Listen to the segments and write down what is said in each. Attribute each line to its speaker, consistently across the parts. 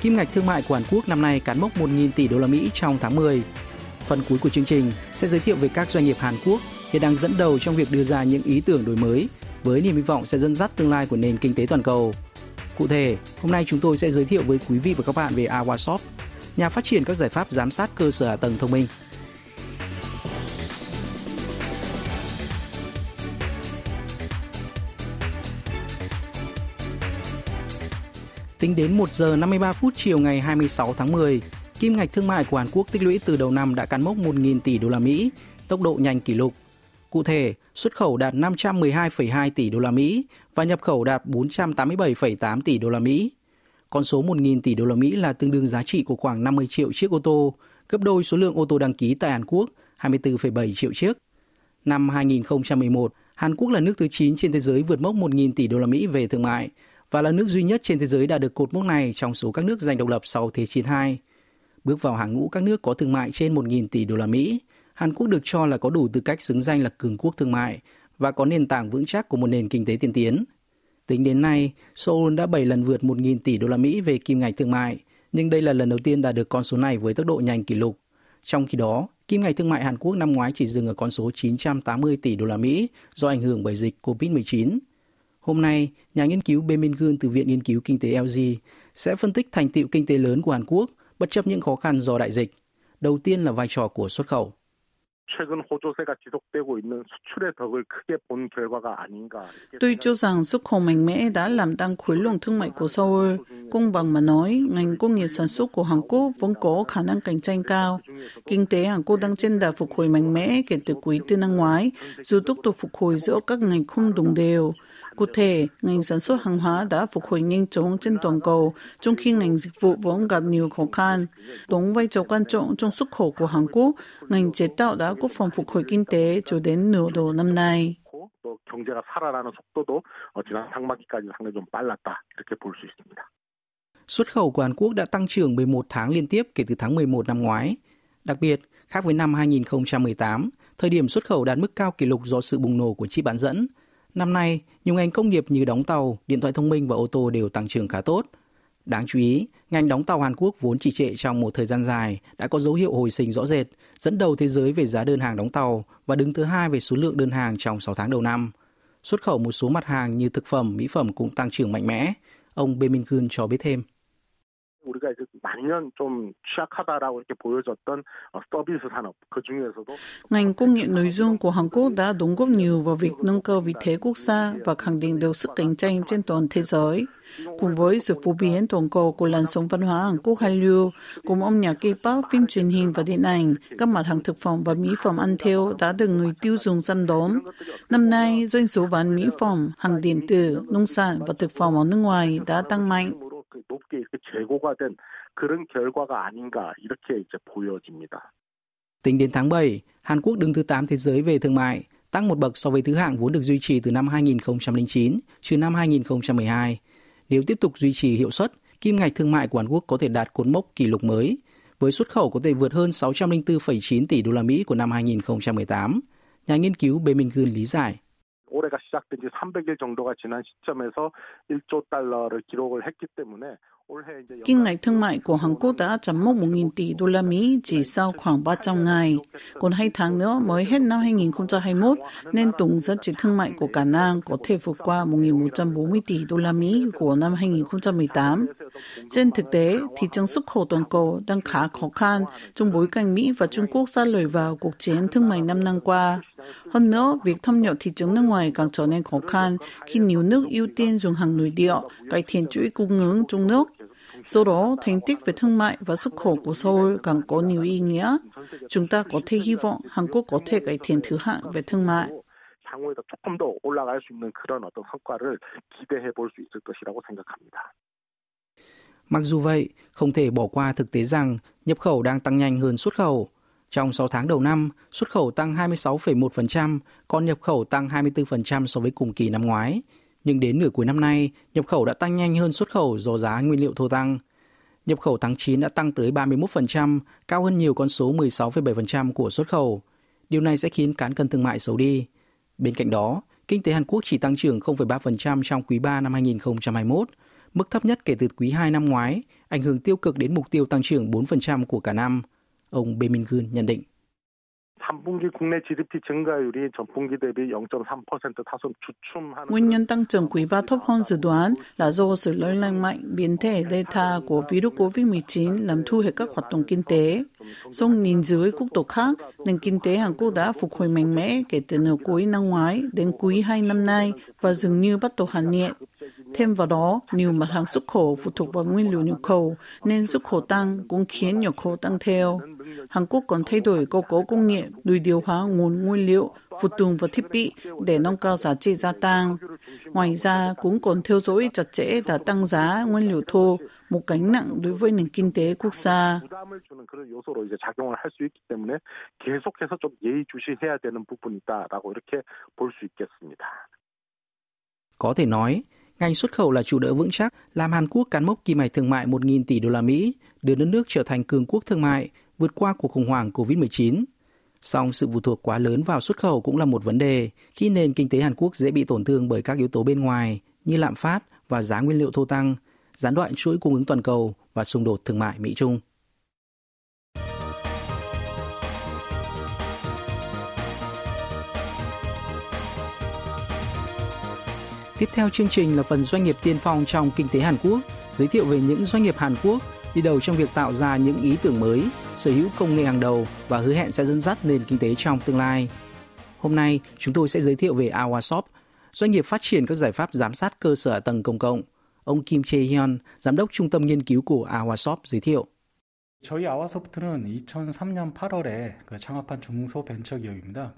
Speaker 1: kim ngạch thương mại của Hàn Quốc năm nay cán mốc 1.000 tỷ đô la Mỹ trong tháng 10. Phần cuối của chương trình sẽ giới thiệu về các doanh nghiệp Hàn Quốc hiện đang dẫn đầu trong việc đưa ra những ý tưởng đổi mới với niềm hy vọng sẽ dẫn dắt tương lai của nền kinh tế toàn cầu. Cụ thể, hôm nay chúng tôi sẽ giới thiệu với quý vị và các bạn về Awashop, nhà phát triển các giải pháp giám sát cơ sở hạ tầng thông minh. Tính đến 1 giờ 53 phút chiều ngày 26 tháng 10, kim ngạch thương mại của Hàn Quốc tích lũy từ đầu năm đã cán mốc 1.000 tỷ đô la Mỹ, tốc độ nhanh kỷ lục. Cụ thể, xuất khẩu đạt 512,2 tỷ đô la Mỹ và nhập khẩu đạt 487,8 tỷ đô la Mỹ. Con số 1.000 tỷ đô la Mỹ là tương đương giá trị của khoảng 50 triệu chiếc ô tô, gấp đôi số lượng ô tô đăng ký tại Hàn Quốc, 24,7 triệu chiếc. Năm 2011, Hàn Quốc là nước thứ 9 trên thế giới vượt mốc 1.000 tỷ đô la Mỹ về thương mại và là nước duy nhất trên thế giới đạt được cột mốc này trong số các nước giành độc lập sau Thế chiến II. Bước vào hàng ngũ các nước có thương mại trên 1.000 tỷ đô la Mỹ, Hàn Quốc được cho là có đủ tư cách xứng danh là cường quốc thương mại và có nền tảng vững chắc của một nền kinh tế tiên tiến. Tính đến nay, Seoul đã 7 lần vượt 1.000 tỷ đô la Mỹ về kim ngạch thương mại, nhưng đây là lần đầu tiên đạt được con số này với tốc độ nhanh kỷ lục. Trong khi đó, kim ngạch thương mại Hàn Quốc năm ngoái chỉ dừng ở con số 980 tỷ đô la Mỹ do ảnh hưởng bởi dịch COVID-19. Hôm nay, nhà nghiên cứu Bae Min Gun từ Viện Nghiên cứu Kinh tế LG sẽ phân tích thành tựu kinh tế lớn của Hàn Quốc bất chấp những khó khăn do đại dịch. Đầu tiên là vai trò của xuất khẩu.
Speaker 2: Tôi cho rằng xuất khẩu mạnh mẽ đã làm tăng khối lượng thương mại của Seoul. Công bằng mà nói, ngành công nghiệp sản xuất của Hàn Quốc vẫn có khả năng cạnh tranh cao. Kinh tế Hàn Quốc đang trên đà phục hồi mạnh mẽ kể từ quý tư năm ngoái, dù tốc độ phục hồi giữa các ngành không đồng đều. Cụ thể, ngành sản xuất hàng hóa đã phục hồi nhanh chóng trên toàn cầu, trong khi ngành dịch vụ vẫn gặp nhiều khó khăn. Đóng vai trò quan trọng trong xuất khẩu của Hàn Quốc, ngành chế tạo đã góp phần phục hồi kinh tế cho đến nửa đầu năm nay.
Speaker 3: 경제가 살아나는 속도도 지난 상반기까지 상당히 좀 빨랐다 이렇게 볼 수 있습니다.
Speaker 1: Xuất khẩu của Hàn Quốc đã tăng trưởng 11 tháng liên tiếp kể từ tháng 11 năm ngoái. Đặc biệt, khác với năm 2018, thời điểm xuất khẩu đạt mức cao kỷ lục do sự bùng nổ của chip bán dẫn, Năm nay, nhiều ngành công nghiệp như đóng tàu, điện thoại thông minh và ô tô đều tăng trưởng khá tốt. Đáng chú ý, ngành đóng tàu Hàn Quốc vốn trì trệ trong một thời gian dài đã có dấu hiệu hồi sinh rõ rệt, dẫn đầu thế giới về giá đơn hàng đóng tàu và đứng thứ hai về số lượng đơn hàng trong 6 tháng đầu năm. Xuất khẩu một số mặt hàng như thực phẩm, mỹ phẩm cũng tăng trưởng mạnh mẽ. Ông Bae Min Kun cho biết thêm.
Speaker 3: 우리가 이제 만년 좀 취약하다라고 이렇게 보여졌던 서비스 산업 그 중에서도
Speaker 2: ngành công nghệ nội dung của Hàn Quốc đã đóng góp nhiều vào việc nâng cao vị thế quốc gia và khẳng định được sức cạnh tranh trên toàn thế giới. Cùng với sự phổ biến toàn cầu của làn sóng văn hóa Hàn Quốc Hallyu, cùng âm nhạc K-pop, phim truyền hình và điện ảnh, các mặt hàng thực phẩm và mỹ phẩm ăn theo đã được người tiêu dùng săn đón. Năm nay, doanh số bán mỹ phẩm, hàng điện tử, nông sản và thực phẩm ở nước ngoài đã tăng mạnh.
Speaker 3: 높게 이렇게 재고가 된 그런 결과가 아닌가 이렇게 이제 보여집니다.
Speaker 1: Tính đến tháng 7, Hàn Quốc đứng thứ 8 thế giới về thương mại, tăng một bậc so với thứ hạng vốn được duy trì từ năm 2009 trừ năm 2012. Nếu tiếp tục duy trì hiệu suất, kim ngạch thương mại của Hàn Quốc có thể đạt cột mốc kỷ lục mới, với xuất khẩu có thể vượt hơn 604,9 tỷ đô la Mỹ của năm 2018. Nhà nghiên cứu Bae Min Gun lý giải.
Speaker 3: 올해가 시작된 지 300일 정도가 지난 시점에서 1조 달러를 기록을 했기 때문에
Speaker 2: Kim ngạch thương mại của Hàn Quốc đã chạm mốc 1.000 tỷ đô la Mỹ chỉ sau khoảng 300 ngày. Còn hai tháng nữa mới hết năm 2021, nên tổng giá trị thương mại của cả năm có thể vượt qua 1.140 tỷ đô la Mỹ của năm 2018. Trên thực tế, thị trường xuất khẩu toàn cầu đang khá khó khăn trong bối cảnh Mỹ và Trung Quốc xa lời vào cuộc chiến thương mại 5 năm qua. Hơn nữa, việc thâm nhập thị trường nước ngoài càng trở nên khó khăn khi nhiều nước ưu tiên dùng hàng nội địa, cải thiện chuỗi cung ứng trong nước. Do đó, thành tích về thương mại và xuất khẩu của Seoul càng có nhiều ý nghĩa. Chúng ta có thể hy vọng Hàn Quốc có thể cải thiện thứ hạng về thương mại.
Speaker 3: 향후에도 조금 더 올라갈 수 있는 그런 어떤 성과를 기대해 볼 수 있을 것이라고 생각합니다.
Speaker 1: Mặc dù vậy, không thể bỏ qua thực tế rằng nhập khẩu đang tăng nhanh hơn xuất khẩu. Trong 6 tháng đầu năm, xuất khẩu tăng 26,1%, còn nhập khẩu tăng 24% so với cùng kỳ năm ngoái. Nhưng đến nửa cuối năm nay, nhập khẩu đã tăng nhanh hơn xuất khẩu do giá nguyên liệu thô tăng. Nhập khẩu tháng 9 đã tăng tới 31%, cao hơn nhiều con số 16,7% của xuất khẩu. Điều này sẽ khiến cán cân thương mại xấu đi. Bên cạnh đó, kinh tế Hàn Quốc chỉ tăng trưởng 0,3% trong quý 3 năm 2021, mức thấp nhất kể từ quý 2 năm ngoái, ảnh hưởng tiêu cực đến mục tiêu tăng trưởng 4% của cả năm. Ông Bae Min-gun nhận định.
Speaker 2: Nguyên nhân tăng trưởng quý 3 thấp hơn dự đoán là do sự lây lan mạnh biến thể Delta của virus COVID-19 làm thu hẹp các hoạt động kinh tế. Song nhìn dưới quốc độ khác, nền kinh tế Hàn Quốc đã phục hồi mạnh mẽ kể từ nửa cuối năm ngoái đến quý 2 năm nay và dường như bắt đầu hạ nhiệt. Thêm vào đó, nhiều mặt hàng xuất khẩu phụ thuộc vào nguyên liệu nhập khẩu, nên xuất khẩu tăng cũng khiến nhập khẩu tăng theo. Hàn Quốc còn thay đổi cơ cấu công nghệ, đối điều hóa nguồn nguyên liệu, phụ tùng và thiết bị để nâng cao giá trị gia tăng. Ngoài ra, cũng còn theo dõi chặt chẽ đã tăng giá nguyên liệu thô, một gánh nặng đối với nền kinh tế quốc gia.
Speaker 1: Có thể nói, ngành xuất khẩu là trụ đỡ vững chắc, làm Hàn Quốc cán mốc kim ngạch thương mại 1.000 tỷ đô la Mỹ, đưa đất nước trở thành cường quốc thương mại, vượt qua cuộc khủng hoảng COVID-19. Song sự phụ thuộc quá lớn vào xuất khẩu cũng là một vấn đề khi nền kinh tế Hàn Quốc dễ bị tổn thương bởi các yếu tố bên ngoài như lạm phát và giá nguyên liệu thô tăng, gián đoạn chuỗi cung ứng toàn cầu và xung đột thương mại Mỹ-Trung. Tiếp theo chương trình là phần doanh nghiệp tiên phong trong kinh tế Hàn Quốc, giới thiệu về những doanh nghiệp Hàn Quốc đi đầu trong việc tạo ra những ý tưởng mới, sở hữu công nghệ hàng đầu và hứa hẹn sẽ dẫn dắt nền kinh tế trong tương lai. Hôm nay, chúng tôi sẽ giới thiệu về Awashop, doanh nghiệp phát triển các giải pháp giám sát cơ sở tầng công cộng. Ông Kim Chae-hyun, giám đốc trung tâm nghiên cứu của Awashop giới thiệu.
Speaker 4: 저희 아와소프트는 2003년 8월에 그 창업한 중소벤처기업입니다.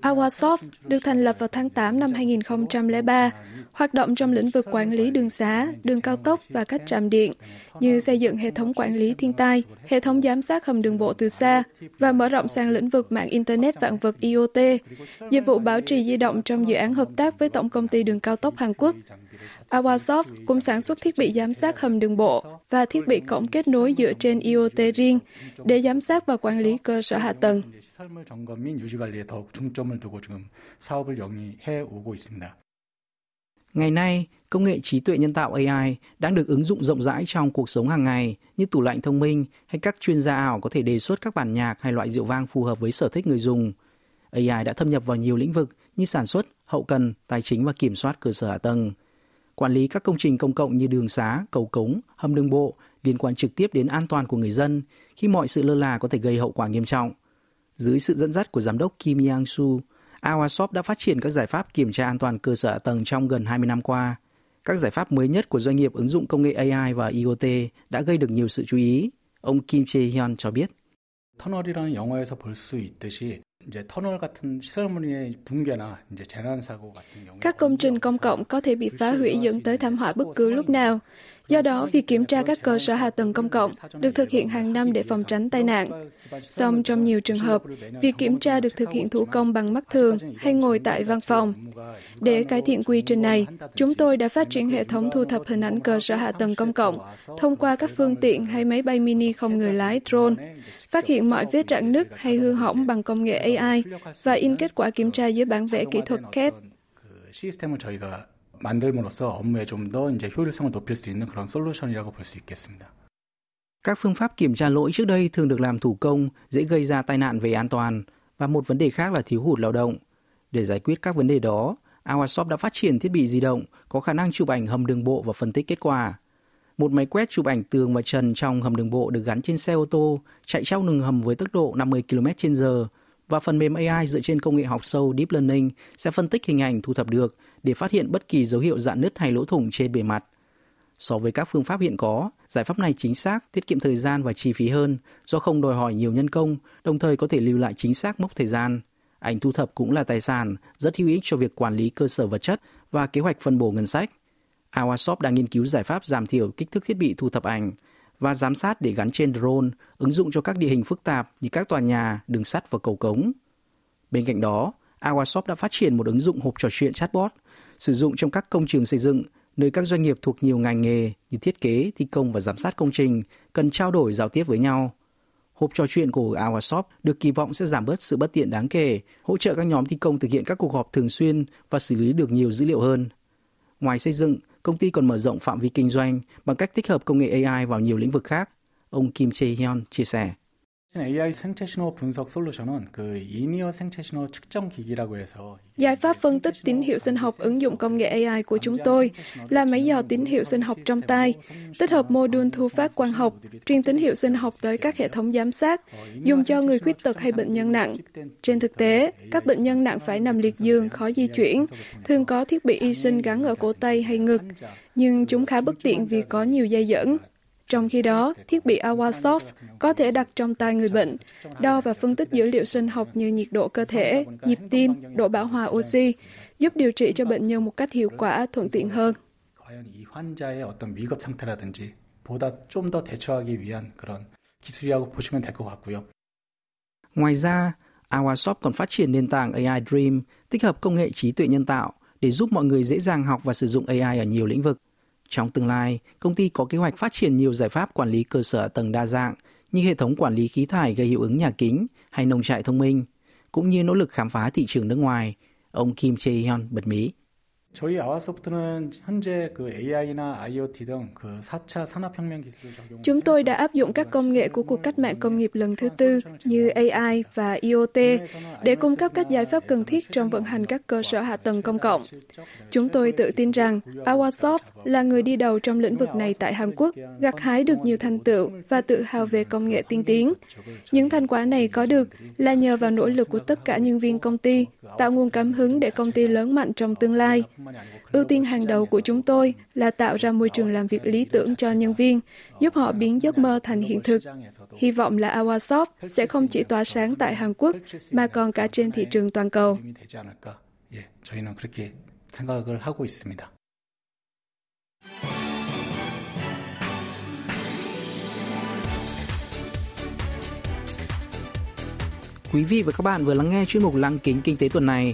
Speaker 5: Awasoft được thành lập vào tháng 8 năm 2003, hoạt động trong lĩnh vực quản lý đường xá, đường cao tốc và các trạm điện, như xây dựng hệ thống quản lý thiên tai, hệ thống giám sát hầm đường bộ từ xa và mở rộng sang lĩnh vực mạng Internet vạn vật IoT, dịch vụ bảo trì di động trong dự án hợp tác với Tổng công ty đường cao tốc Hàn Quốc. Awasoft cũng sản xuất thiết bị giám sát hầm đường bộ và thiết bị cổng kết nối dựa trên IoT riêng để giám sát và quản lý cơ sở hạ tầng.
Speaker 1: Ngày nay, công nghệ trí tuệ nhân tạo AI đang được ứng dụng rộng rãi trong cuộc sống hàng ngày như tủ lạnh thông minh hay các chuyên gia ảo có thể đề xuất các bản nhạc hay loại rượu vang phù hợp với sở thích người dùng. AI đã thâm nhập vào nhiều lĩnh vực như sản xuất, hậu cần, tài chính và kiểm soát cơ sở hạ tầng Quản lý các công trình công cộng như đường xá, cầu cống, hầm đường bộ liên quan trực tiếp đến an toàn của người dân khi mọi sự lơ là có thể gây hậu quả nghiêm trọng. Dưới sự dẫn dắt của giám đốc Kim Yang-su, Awashop đã phát triển các giải pháp kiểm tra an toàn cơ sở hạ tầng trong gần 20 năm qua. Các giải pháp mới nhất của doanh nghiệp ứng dụng công nghệ AI và IoT đã gây được nhiều sự chú ý. Ông Kim Chae-hyun cho biết.
Speaker 4: 터널이라는 영화에서 볼 수 있듯이
Speaker 5: các công trình công cộng có thể bị phá hủy dẫn tới thảm họa bất cứ lúc nào. Do đó, việc kiểm tra các cơ sở hạ tầng công cộng được thực hiện hàng năm để phòng tránh tai nạn. Song trong nhiều trường hợp, việc kiểm tra được thực hiện thủ công bằng mắt thường hay ngồi tại văn phòng. Để cải thiện quy trình này, chúng tôi đã phát triển hệ thống thu thập hình ảnh cơ sở hạ tầng công cộng thông qua các phương tiện hay máy bay mini không người lái drone, phát hiện mọi vết rạn nứt hay hư hỏng bằng công nghệ AI và in kết quả kiểm tra dưới bản vẽ kỹ thuật CAD.
Speaker 4: 그 시스템을 저희가 만들므로써 업무에 좀 더 이제 효율성을 높일 수 있는 그런 솔루션이라고 볼 수 있겠습니다.
Speaker 1: Các phương pháp kiểm tra lỗi trước đây thường được làm thủ công, dễ gây ra tai nạn về an toàn và một vấn đề khác là thiếu hụt lao động. Để giải quyết các vấn đề đó, Awashop đã phát triển thiết bị di động có khả năng chụp ảnh hầm đường bộ và phân tích kết quả. Một máy quét chụp ảnh tường và trần trong hầm đường bộ được gắn trên xe ô tô, chạy trong đường hầm với tốc độ 50 km/h và phần mềm AI dựa trên công nghệ học sâu Deep Learning sẽ phân tích hình ảnh thu thập được để phát hiện bất kỳ dấu hiệu dạn nứt hay lỗ thủng trên bề mặt. So với các phương pháp hiện có, giải pháp này chính xác, tiết kiệm thời gian và chi phí hơn do không đòi hỏi nhiều nhân công, đồng thời có thể lưu lại chính xác mốc thời gian. Ảnh thu thập cũng là tài sản rất hữu ích cho việc quản lý cơ sở vật chất và kế hoạch phân bổ ngân sách. Awashop đang nghiên cứu giải pháp giảm thiểu kích thước thiết bị thu thập ảnh và giám sát để gắn trên drone, ứng dụng cho các địa hình phức tạp như các tòa nhà, đường sắt và cầu cống. Bên cạnh đó, Awashop đã phát triển một ứng dụng hộp trò chuyện chatbot sử dụng trong các công trường xây dựng, nơi các doanh nghiệp thuộc nhiều ngành nghề như thiết kế, thi công và giám sát công trình cần trao đổi giao tiếp với nhau. Hộp trò chuyện của Awashop được kỳ vọng sẽ giảm bớt sự bất tiện đáng kể, hỗ trợ các nhóm thi công thực hiện các cuộc họp thường xuyên và xử lý được nhiều dữ liệu hơn. Ngoài xây dựng, công ty còn mở rộng phạm vi kinh doanh bằng cách tích hợp công nghệ AI vào nhiều lĩnh vực khác. Ông Kim Chae-hyun chia sẻ.
Speaker 4: AI 생체 신호 분석 솔루션은 그 이니어 생체 신호 측정 기기라고 해서
Speaker 5: Giải pháp phân tích tín hiệu sinh học ứng dụng công nghệ AI của chúng tôi là máy dò tín hiệu sinh học trong tai, tích hợp mô đun thu phát quang học, truyền tín hiệu sinh học tới các hệ thống giám sát, dùng cho người khuyết tật hay bệnh nhân nặng. Trên thực tế, các bệnh nhân nặng phải nằm liệt giường, khó di chuyển, thường có thiết bị y sinh gắn ở cổ tay hay ngực, nhưng chúng khá bất tiện vì có nhiều dây dẫn. Trong khi đó, thiết bị Awasoft có thể đặt trong tay người bệnh, đo và phân tích dữ liệu sinh học như nhiệt độ cơ thể, nhịp tim, độ bão hòa oxy, giúp điều trị cho bệnh nhân một cách hiệu quả, thuận tiện hơn.
Speaker 1: Ngoài ra, Awasoft còn phát triển nền tảng AI Dream, tích hợp công nghệ trí tuệ nhân tạo để giúp mọi người dễ dàng học và sử dụng AI ở nhiều lĩnh vực. Trong tương lai, công ty có kế hoạch phát triển nhiều giải pháp quản lý cơ sở tầng đa dạng như hệ thống quản lý khí thải gây hiệu ứng nhà kính hay nông trại thông minh, cũng như nỗ lực khám phá thị trường nước ngoài. Ông Kim Jae-hyun bật mí.
Speaker 4: 저희 아와소프트는 현재 그 AI나 IoT 등그 4차 산업혁명 기술을 적용
Speaker 5: Chúng tôi đã áp dụng các công nghệ của cuộc cách mạng công nghiệp lần thứ tư như AI và IoT để cung cấp các giải pháp cần thiết trong vận hành các cơ sở hạ tầng công cộng. Chúng tôi tự tin rằng Awasoft là người đi đầu trong lĩnh vực này tại Hàn Quốc, gặt hái được nhiều thành tựu và tự hào về công nghệ tiên tiến. Những thành quả này có được là nhờ vào nỗ lực của tất cả nhân viên công ty, tạo nguồn cảm hứng để công ty lớn mạnh trong tương lai. Ưu tiên hàng đầu của chúng tôi là tạo ra môi trường làm việc lý tưởng cho nhân viên, giúp họ biến giấc mơ thành hiện thực. Hy vọng là Awasoft sẽ không chỉ tỏa sáng tại Hàn Quốc mà còn cả trên thị trường toàn cầu.
Speaker 1: Quý vị và các bạn vừa lắng nghe chuyên mục Lăng kính kinh tế tuần này